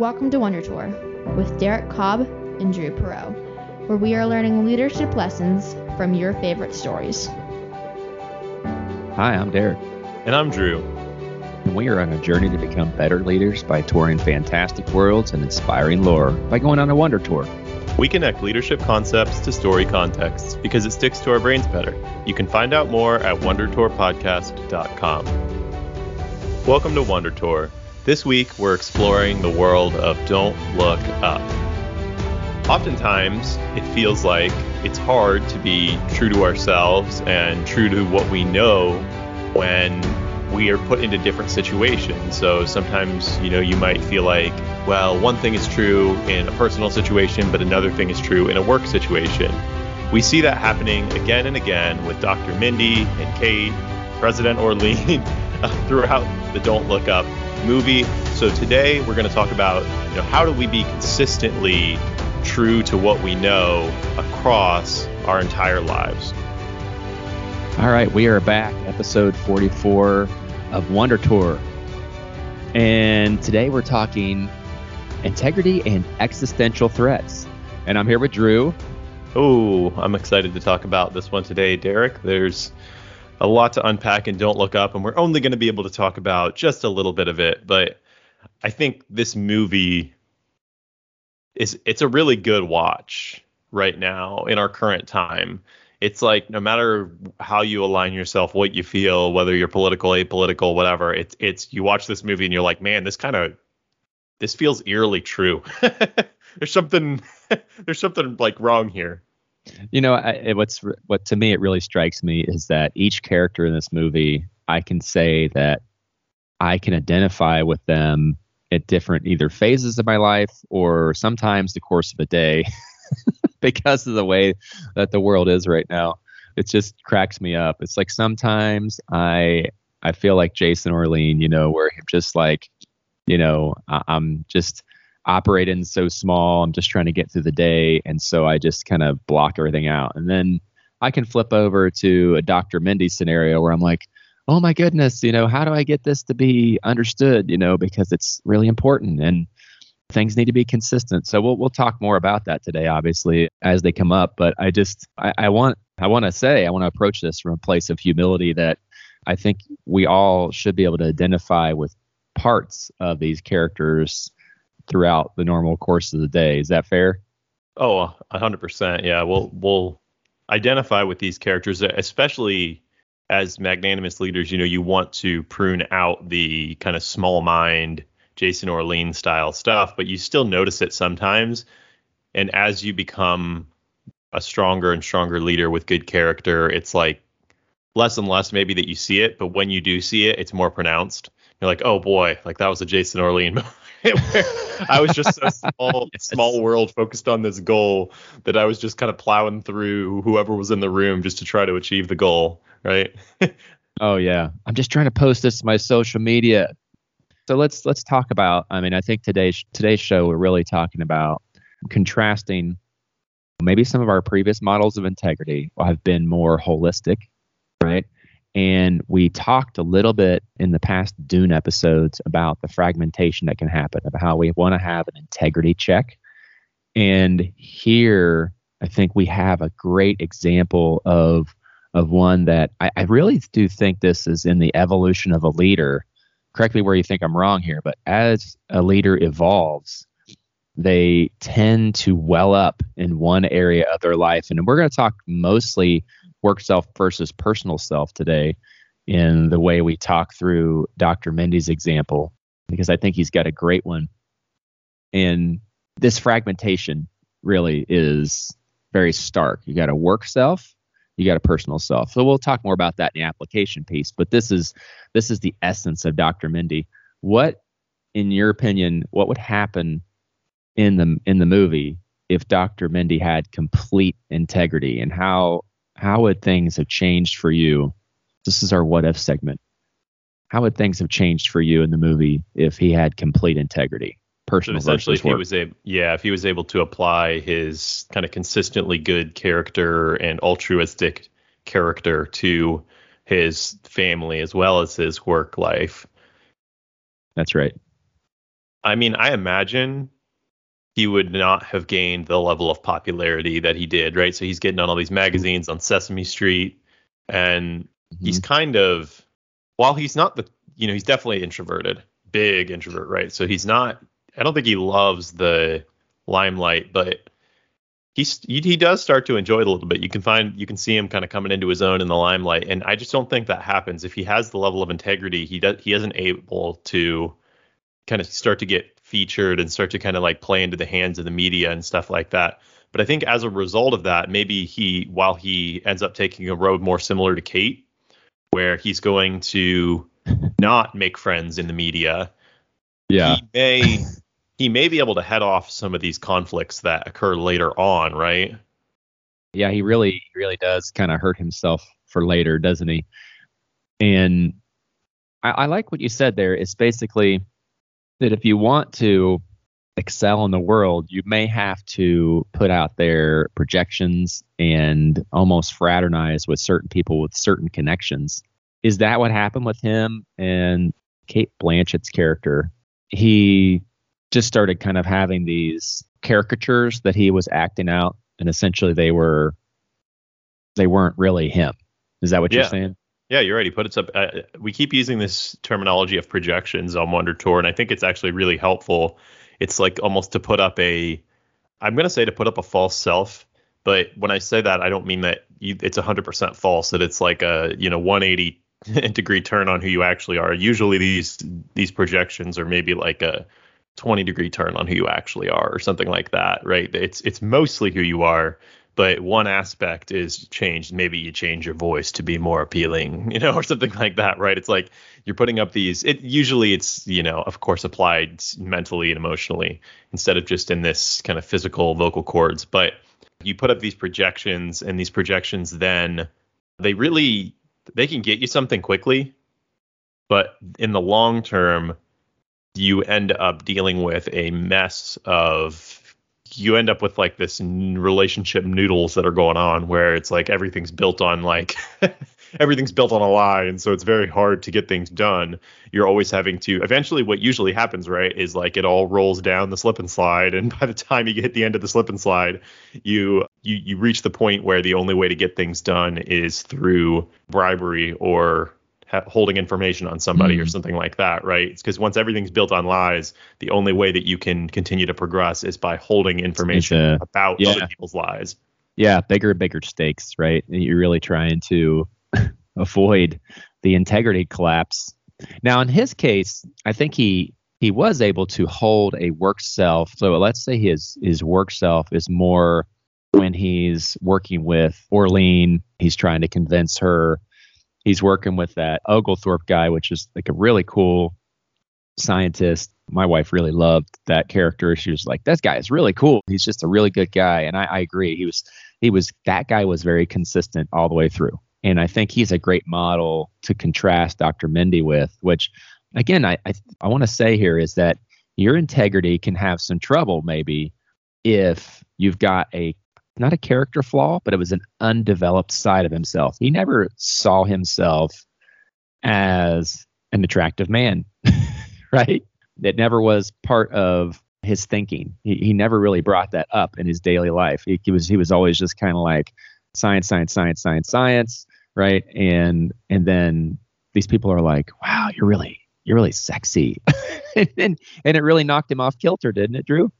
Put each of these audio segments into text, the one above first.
Welcome to Wonder Tour with Derek Cobb and Drew Perot, where we are learning leadership lessons from your favorite stories. Hi, I'm Derek. And I'm Drew. And we are on a journey to become better leaders by touring fantastic worlds and inspiring lore by going on a Wonder Tour. We connect leadership concepts to story contexts because it sticks to our brains better. You can find out more at wondertourpodcast.com. Welcome to Wonder Tour. This week, we're exploring the world of Don't Look Up. Oftentimes, it feels like it's hard to be true to ourselves and true to what we know when we are put into different situations. So sometimes, you know, you might feel like, well, one thing is true in a personal situation, but another thing is true in a work situation. We see that happening again and again with Dr. Mindy and Kate, President Orlean, throughout the Don't Look Up movie. So today we're going to talk about, you know, how do we be consistently true to what we know across our entire lives. All right, we are back, episode 44 of Wonder Tour. And today we're talking integrity and existential threats. And I'm here with Drew. Oh, I'm excited to talk about this one today, Derek. There's a lot to unpack and don't look up, and we're only going to be able to talk about just a little bit of it. But I think this movie is it's a really good watch right now in our current time. It's like no matter how you align yourself, what you feel, whether you're political, apolitical, whatever, it's it's you watch this movie and you're like, man, this kind of this feels eerily true. there's something there's something like wrong here. You know, I, what's what to me it really strikes me is that each character in this movie, I can say that I can identify with them at different either phases of my life or sometimes the course of a day because of the way that the world is right now. It just cracks me up. It's like sometimes I I feel like Jason Orlean, you know, where I'm just like, you know, I'm just operating so small. I'm just trying to get through the day, and so I just kind of block everything out. And then I can flip over to a Dr. Mindy scenario where I'm like, oh my goodness, you know, how do I get this to be understood? You know, because it's really important and things need to be consistent. So we'll we'll talk more about that today, obviously, as they come up. But I just I, I want I want to say I want to approach this from a place of humility that I think we all should be able to identify with parts of these characters throughout the normal course of the day. Is that fair? Oh, hundred percent. Yeah, we'll we'll identify with these characters, especially as magnanimous leaders, you know, you want to prune out the kind of small mind Jason Orlean style stuff, but you still notice it sometimes. And as you become a stronger and stronger leader with good character, it's like less and less maybe that you see it, but when you do see it, it's more pronounced. You're like, oh boy, like that was a Jason Orlean. I was just so small, yes. small world focused on this goal that I was just kind of plowing through whoever was in the room just to try to achieve the goal right? oh yeah, I'm just trying to post this to my social media. So let's let's talk about. I mean, I think today's today's show we're really talking about contrasting. Maybe some of our previous models of integrity have been more holistic, right? And we talked a little bit in the past Dune episodes about the fragmentation that can happen, about how we want to have an integrity check. And here, I think we have a great example of of one that I, I really do think this is in the evolution of a leader. Correct me where you think I'm wrong here, but as a leader evolves, they tend to well up in one area of their life. And we're going to talk mostly work self versus personal self today in the way we talk through Dr. Mindy's example, because I think he's got a great one. And this fragmentation really is very stark. You got a work self you got a personal self. So we'll talk more about that in the application piece. But this is this is the essence of Dr. Mindy. What, in your opinion, what would happen in the in the movie if Dr. Mindy had complete integrity, and how how would things have changed for you? This is our what if segment. How would things have changed for you in the movie if he had complete integrity? personal so essentially if he was able yeah if he was able to apply his kind of consistently good character and altruistic character to his family as well as his work life that's right I mean, I imagine he would not have gained the level of popularity that he did, right? So he's getting on all these magazines on Sesame Street, and mm-hmm. he's kind of, while he's not the, you know, he's definitely introverted, big introvert, right? So he's not, I don't think he loves the limelight, but he's he, he does start to enjoy it a little bit. You can find you can see him kind of coming into his own in the limelight, and I just don't think that happens if he has the level of integrity. He does he isn't able to kind of start to get featured and start to kind of like play into the hands of the media and stuff like that. But I think as a result of that, maybe he while he ends up taking a road more similar to Kate, where he's going to not make friends in the media. Yeah. He may he may be able to head off some of these conflicts that occur later on, right? Yeah, he really really does kind of hurt himself for later, doesn't he? And I, I like what you said there. It's basically that if you want to excel in the world, you may have to put out their projections and almost fraternize with certain people with certain connections. Is that what happened with him and Cate Blanchett's character? He just started kind of having these caricatures that he was acting out, and essentially they were they weren't really him. Is that what yeah. you're saying? Yeah, you're right. He put it up. Uh, we keep using this terminology of projections on Wonder Tour, and I think it's actually really helpful. It's like almost to put up a, I'm to say to put up a false self, but when I say that, I don't mean that you, it's 100% false. That it's like a you know 180 degree turn on who you actually are. Usually these these projections are maybe like a 20 degree turn on who you actually are or something like that, right? It's it's mostly who you are, but one aspect is changed. Maybe you change your voice to be more appealing, you know, or something like that, right? It's like you're putting up these it usually it's, you know, of course applied mentally and emotionally instead of just in this kind of physical vocal cords, but you put up these projections and these projections then they really they can get you something quickly, but in the long term you end up dealing with a mess of you end up with like this relationship noodles that are going on where it's like everything's built on like everything's built on a lie and so it's very hard to get things done. You're always having to eventually what usually happens right is like it all rolls down the slip and slide and by the time you get the end of the slip and slide you you you reach the point where the only way to get things done is through bribery or ha- holding information on somebody mm. or hmm. something like that, right? Because once everything's built on lies, the only way that you can continue to progress is by holding information a, about yeah. other people's lies. Yeah, bigger, bigger stakes, right? You're really trying to avoid the integrity collapse. Now, in his case, I think he he was able to hold a work self. So let's say his his work self is more when he's working with Orlean, he's trying to convince her he's working with that Oglethorpe guy, which is like a really cool scientist. My wife really loved that character. She was like, "This guy is really cool. He's just a really good guy." And I, I agree. He was he was that guy was very consistent all the way through. And I think he's a great model to contrast Dr. Mindy with, which again, I I, I want to say here is that your integrity can have some trouble maybe if you've got a not a character flaw, but it was an undeveloped side of himself. He never saw himself as an attractive man, right? That never was part of his thinking. He, he never really brought that up in his daily life. He, he was he was always just kind of like science, science, science, science, science, right? And and then these people are like, wow, you're really you're really sexy, and and it really knocked him off kilter, didn't it, Drew?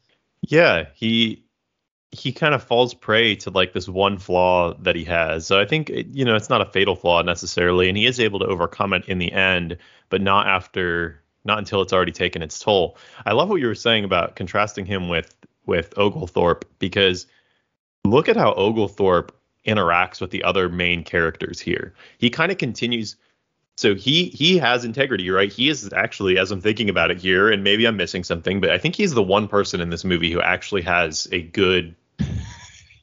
Yeah, he he kind of falls prey to like this one flaw that he has. So I think you know it's not a fatal flaw necessarily, and he is able to overcome it in the end, but not after not until it's already taken its toll. I love what you were saying about contrasting him with with Oglethorpe because look at how Oglethorpe interacts with the other main characters here. He kind of continues so he he has integrity, right? He is actually, as I'm thinking about it here, and maybe I'm missing something, but I think he's the one person in this movie who actually has a good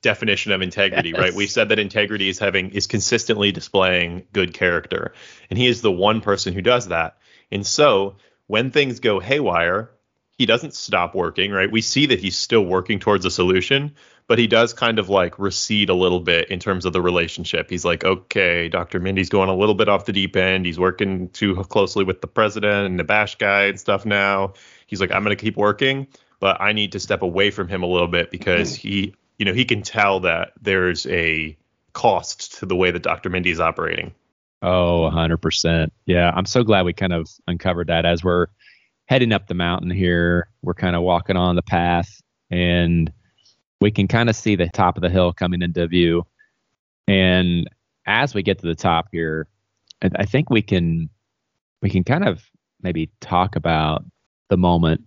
definition of integrity, yes. right? We've said that integrity is having is consistently displaying good character, and he is the one person who does that. And so when things go haywire, he doesn't stop working, right? We see that he's still working towards a solution, but he does kind of like recede a little bit in terms of the relationship. He's like, okay, Dr. Mindy's going a little bit off the deep end. He's working too closely with the president and the bash guy and stuff now. He's like, I'm going to keep working, but I need to step away from him a little bit because hmm. he, you know, he can tell that there's a cost to the way that Dr. Mindy is operating. Oh, 100%. Yeah, I'm so glad we kind of uncovered that as we're heading up the mountain here. We're kind of walking on the path and we can kind of see the top of the hill coming into view. And as we get to the top here, I think we can we can kind of maybe talk about the moment,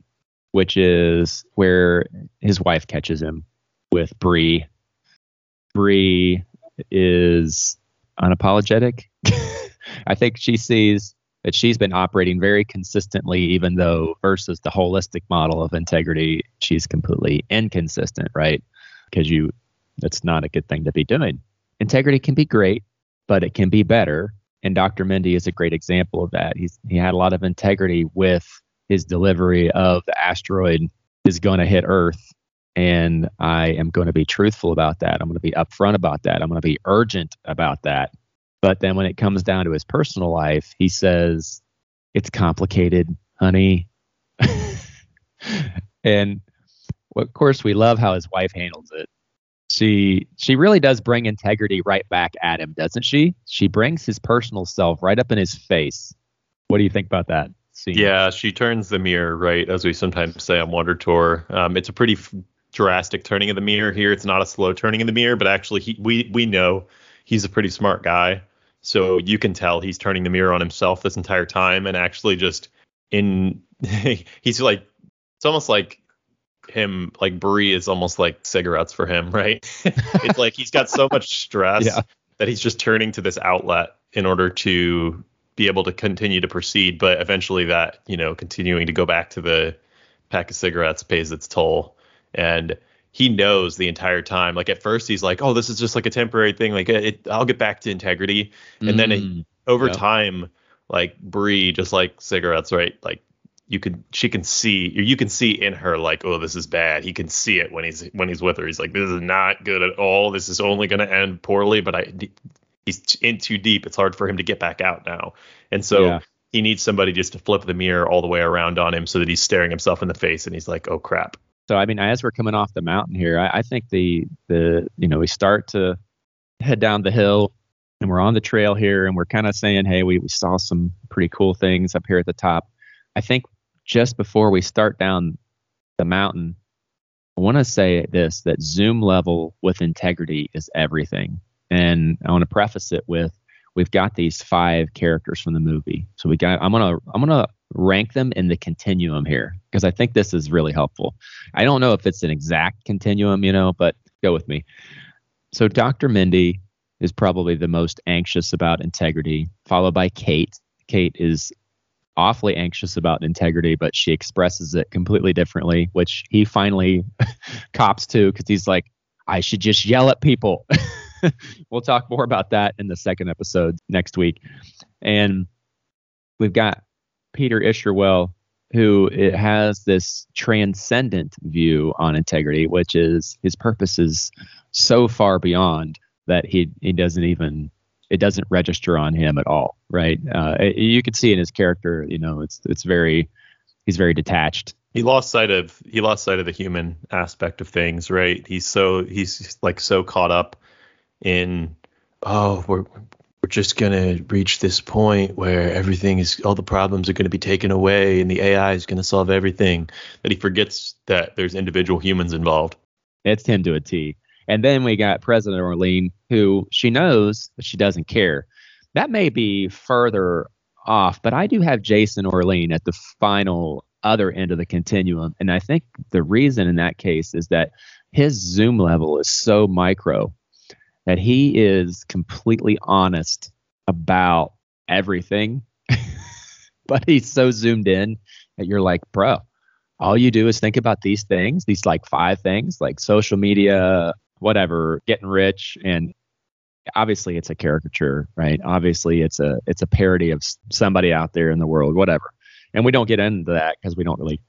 which is where his wife catches him with Brie. Brie is unapologetic. I think she sees that she's been operating very consistently, even though versus the holistic model of integrity, she's completely inconsistent, right? Because you, that's not a good thing to be doing. Integrity can be great, but it can be better. And Dr. Mindy is a great example of that. He's he had a lot of integrity with his delivery of the asteroid is going to hit Earth, and I am going to be truthful about that. I'm going to be upfront about that. I'm going to be urgent about that but then when it comes down to his personal life, he says, It's complicated, honey. and of course, we love how his wife handles it. She she really does bring integrity right back at him, doesn't she? She brings his personal self right up in his face. What do you think about that? Scene? Yeah, she turns the mirror right, as we sometimes say on Wonder Tour. Um, it's a pretty f- drastic turning of the mirror here. It's not a slow turning of the mirror, but actually, he, we we know he's a pretty smart guy. So you can tell he's turning the mirror on himself this entire time and actually just in he's like it's almost like him like Brie is almost like cigarettes for him, right? it's like he's got so much stress yeah. that he's just turning to this outlet in order to be able to continue to proceed, but eventually that, you know, continuing to go back to the pack of cigarettes pays its toll. And he knows the entire time. Like at first, he's like, "Oh, this is just like a temporary thing. Like it, I'll get back to integrity." And mm, then it, mm, over yep. time, like Brie, just like cigarettes, right? Like you could, she can see, you can see in her, like, "Oh, this is bad." He can see it when he's when he's with her. He's like, "This is not good at all. This is only going to end poorly." But I, he's in too deep. It's hard for him to get back out now. And so. Yeah. He needs somebody just to flip the mirror all the way around on him so that he's staring himself in the face and he's like, "Oh crap, so I mean, as we're coming off the mountain here, I, I think the the you know we start to head down the hill and we're on the trail here and we're kind of saying, hey, we, we saw some pretty cool things up here at the top. I think just before we start down the mountain, I want to say this that zoom level with integrity is everything. And I want to preface it with we've got these five characters from the movie. So we got I'm gonna I'm gonna rank them in the continuum here because I think this is really helpful. I don't know if it's an exact continuum, you know, but go with me. So Dr. Mindy is probably the most anxious about integrity, followed by Kate. Kate is awfully anxious about integrity, but she expresses it completely differently, which he finally cops to because he's like, I should just yell at people. we'll talk more about that in the second episode next week. And we've got Peter Isherwell, who has this transcendent view on integrity, which is his purpose is so far beyond that he he doesn't even it doesn't register on him at all, right? Uh, you can see in his character, you know, it's it's very he's very detached. He lost sight of he lost sight of the human aspect of things, right? He's so he's like so caught up in oh we're we're just going to reach this point where everything is all the problems are going to be taken away and the AI is going to solve everything that he forgets that there's individual humans involved. It's him to a T. And then we got President Orlean, who she knows, but she doesn't care. That may be further off, but I do have Jason Orlean at the final other end of the continuum. And I think the reason in that case is that his zoom level is so micro that he is completely honest about everything, but he's so zoomed in that you're like, bro, all you do is think about these things, these like five things, like social media, whatever, getting rich, and obviously it's a caricature, right? Obviously it's a it's a parody of somebody out there in the world, whatever. And we don't get into that because we don't really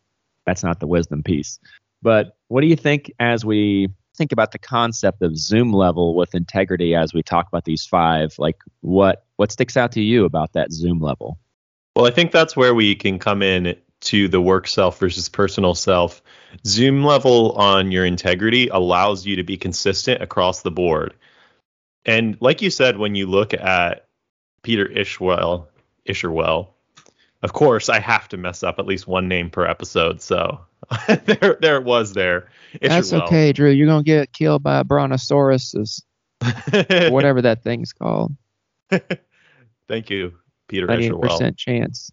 that's not the wisdom piece. But what do you think as we think about the concept of zoom level with integrity as we talk about these five? Like what what sticks out to you about that zoom level? Well, I think that's where we can come in to the work self versus personal self. Zoom level on your integrity allows you to be consistent across the board. And like you said, when you look at Peter Ishwell, Isherwell, of course, I have to mess up at least one name per episode. So there, there it was there. That's okay, Drew. You're gonna get killed by a brontosaurus, whatever that thing's called. Thank you, Peter Isherwell. percent chance.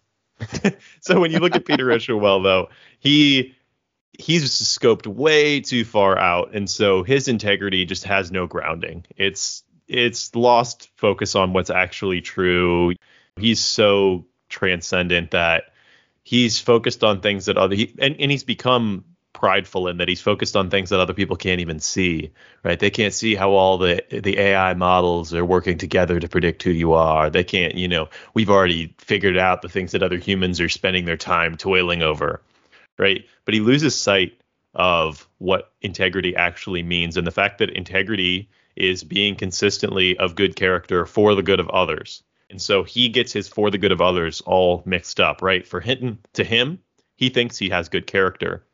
so when you look at Peter Isherwell, though, he he's scoped way too far out, and so his integrity just has no grounding. It's it's lost focus on what's actually true. He's so transcendent that he's focused on things that other he, and, and he's become prideful in that he's focused on things that other people can't even see right? They can't see how all the the ai models are working together to predict who you are. They can't you know we've already figured out the things that other humans are spending their time toiling over right? But he loses sight of what integrity actually means and the fact that integrity is being consistently of good character for the good of others and so he gets his for the good of others all mixed up, right? For Hinton to him, he thinks he has good character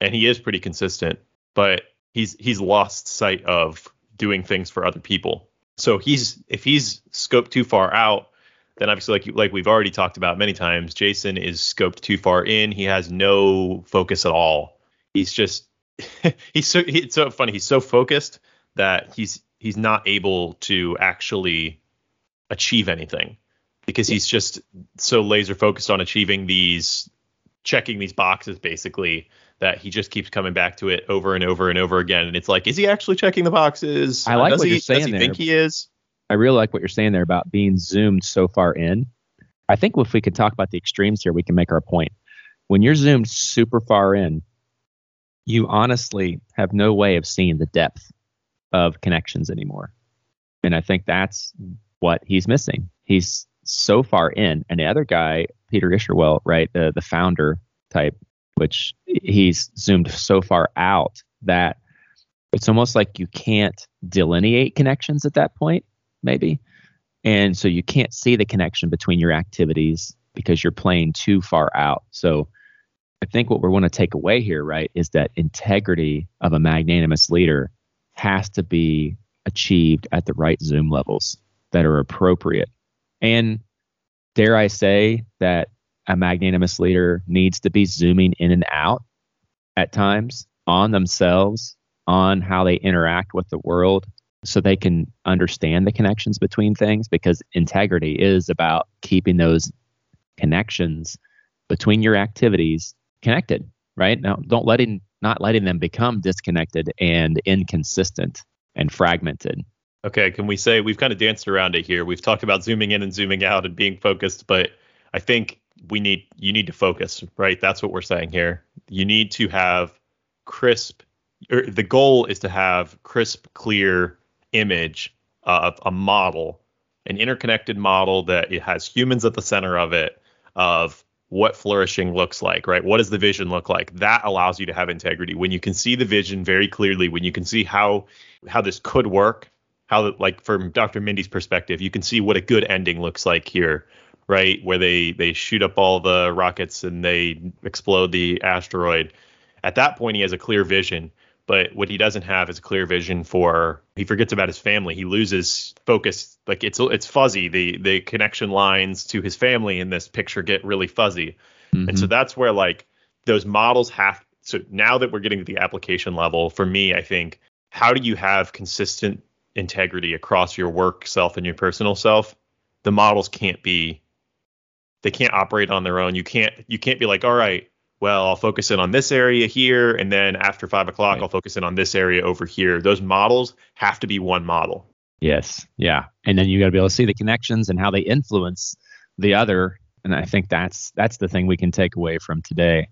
and he is pretty consistent, but he's he's lost sight of doing things for other people. So he's if he's scoped too far out, then obviously like like we've already talked about many times, Jason is scoped too far in. He has no focus at all. He's just he's so he, it's so funny. He's so focused that he's he's not able to actually achieve anything because he's just so laser focused on achieving these checking these boxes basically that he just keeps coming back to it over and over and over again. And it's like is he actually checking the boxes? I like does what he, you're saying does he there. think he is? I really like what you're saying there about being zoomed so far in. I think if we could talk about the extremes here we can make our point. When you're zoomed super far in you honestly have no way of seeing the depth of connections anymore. And i think that's what he's missing. He's so far in, and the other guy, Peter Isherwell, right, the the founder type, which he's zoomed so far out that it's almost like you can't delineate connections at that point, maybe, and so you can't see the connection between your activities because you're playing too far out. So. I think what we want to take away here, right, is that integrity of a magnanimous leader has to be achieved at the right Zoom levels that are appropriate. And dare I say that a magnanimous leader needs to be zooming in and out at times on themselves, on how they interact with the world, so they can understand the connections between things because integrity is about keeping those connections between your activities connected, right? Now, don't letting not letting them become disconnected and inconsistent and fragmented. Okay, can we say we've kind of danced around it here? We've talked about zooming in and zooming out and being focused, but I think we need you need to focus, right? That's what we're saying here. You need to have crisp or the goal is to have crisp, clear image of a model, an interconnected model that it has humans at the center of it of what flourishing looks like, right? What does the vision look like? That allows you to have integrity. When you can see the vision very clearly, when you can see how how this could work, how like from Dr. Mindy's perspective, you can see what a good ending looks like here, right? Where they they shoot up all the rockets and they explode the asteroid. At that point, he has a clear vision. But what he doesn't have is a clear vision for. He forgets about his family. He loses focus. Like it's it's fuzzy. The the connection lines to his family in this picture get really fuzzy. Mm-hmm. And so that's where like those models have. So now that we're getting to the application level, for me, I think how do you have consistent integrity across your work self and your personal self, the models can't be they can't operate on their own. You can't you can't be like, all right, well, I'll focus in on this area here, and then after five o'clock, right. I'll focus in on this area over here. Those models have to be one model. Yes, yeah, and then you got to be able to see the connections and how they influence the other. And I think that's that's the thing we can take away from today.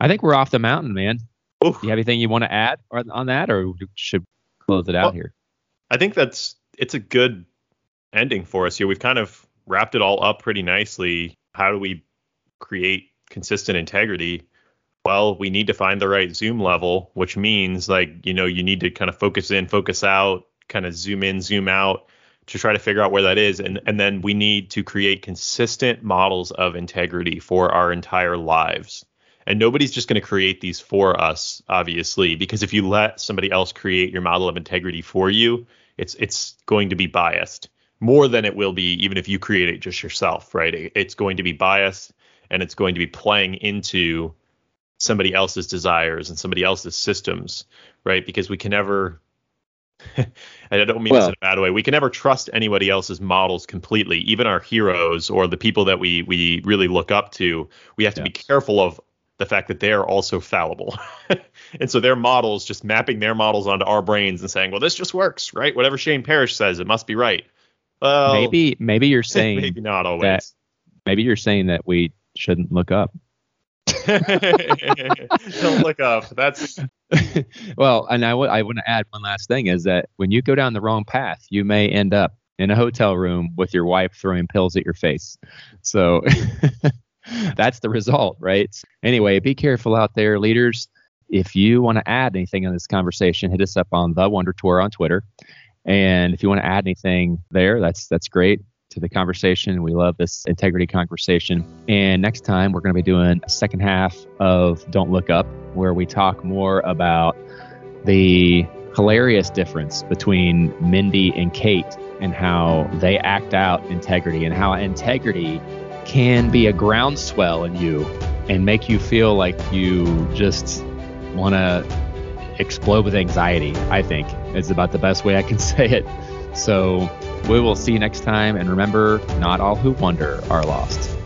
I think we're off the mountain, man. Oof. Do you have anything you want to add on that, or should close it out well, here? I think that's it's a good ending for us here. We've kind of wrapped it all up pretty nicely. How do we create consistent integrity? well, we need to find the right zoom level, which means like, you know, you need to kind of focus in, focus out, kind of zoom in, zoom out to try to figure out where that is. And, and then we need to create consistent models of integrity for our entire lives. And nobody's just going to create these for us, obviously, because if you let somebody else create your model of integrity for you, it's it's going to be biased more than it will be even if you create it just yourself, right? It's going to be biased and it's going to be playing into somebody else's desires and somebody else's systems, right? Because we can never and I don't mean well, this in a bad way. We can never trust anybody else's models completely, even our heroes or the people that we we really look up to. We have to yeah. be careful of the fact that they are also fallible. and so their models just mapping their models onto our brains and saying, "Well, this just works, right? Whatever Shane Parrish says, it must be right." Well, maybe maybe you're saying maybe not always. That, maybe you're saying that we shouldn't look up. Don't look up. That's well, and I, w- I want to add one last thing is that when you go down the wrong path, you may end up in a hotel room with your wife throwing pills at your face. So that's the result, right? Anyway, be careful out there, leaders. If you want to add anything in this conversation, hit us up on the Wonder Tour on Twitter. And if you want to add anything there, that's that's great to the conversation. We love this integrity conversation. And next time, we're going to be doing a second half of Don't Look Up, where we talk more about the hilarious difference between Mindy and Kate and how they act out integrity and how integrity can be a groundswell in you and make you feel like you just want to explode with anxiety, I think is about the best way I can say it. So we will see you next time. And remember, not all who wonder are lost.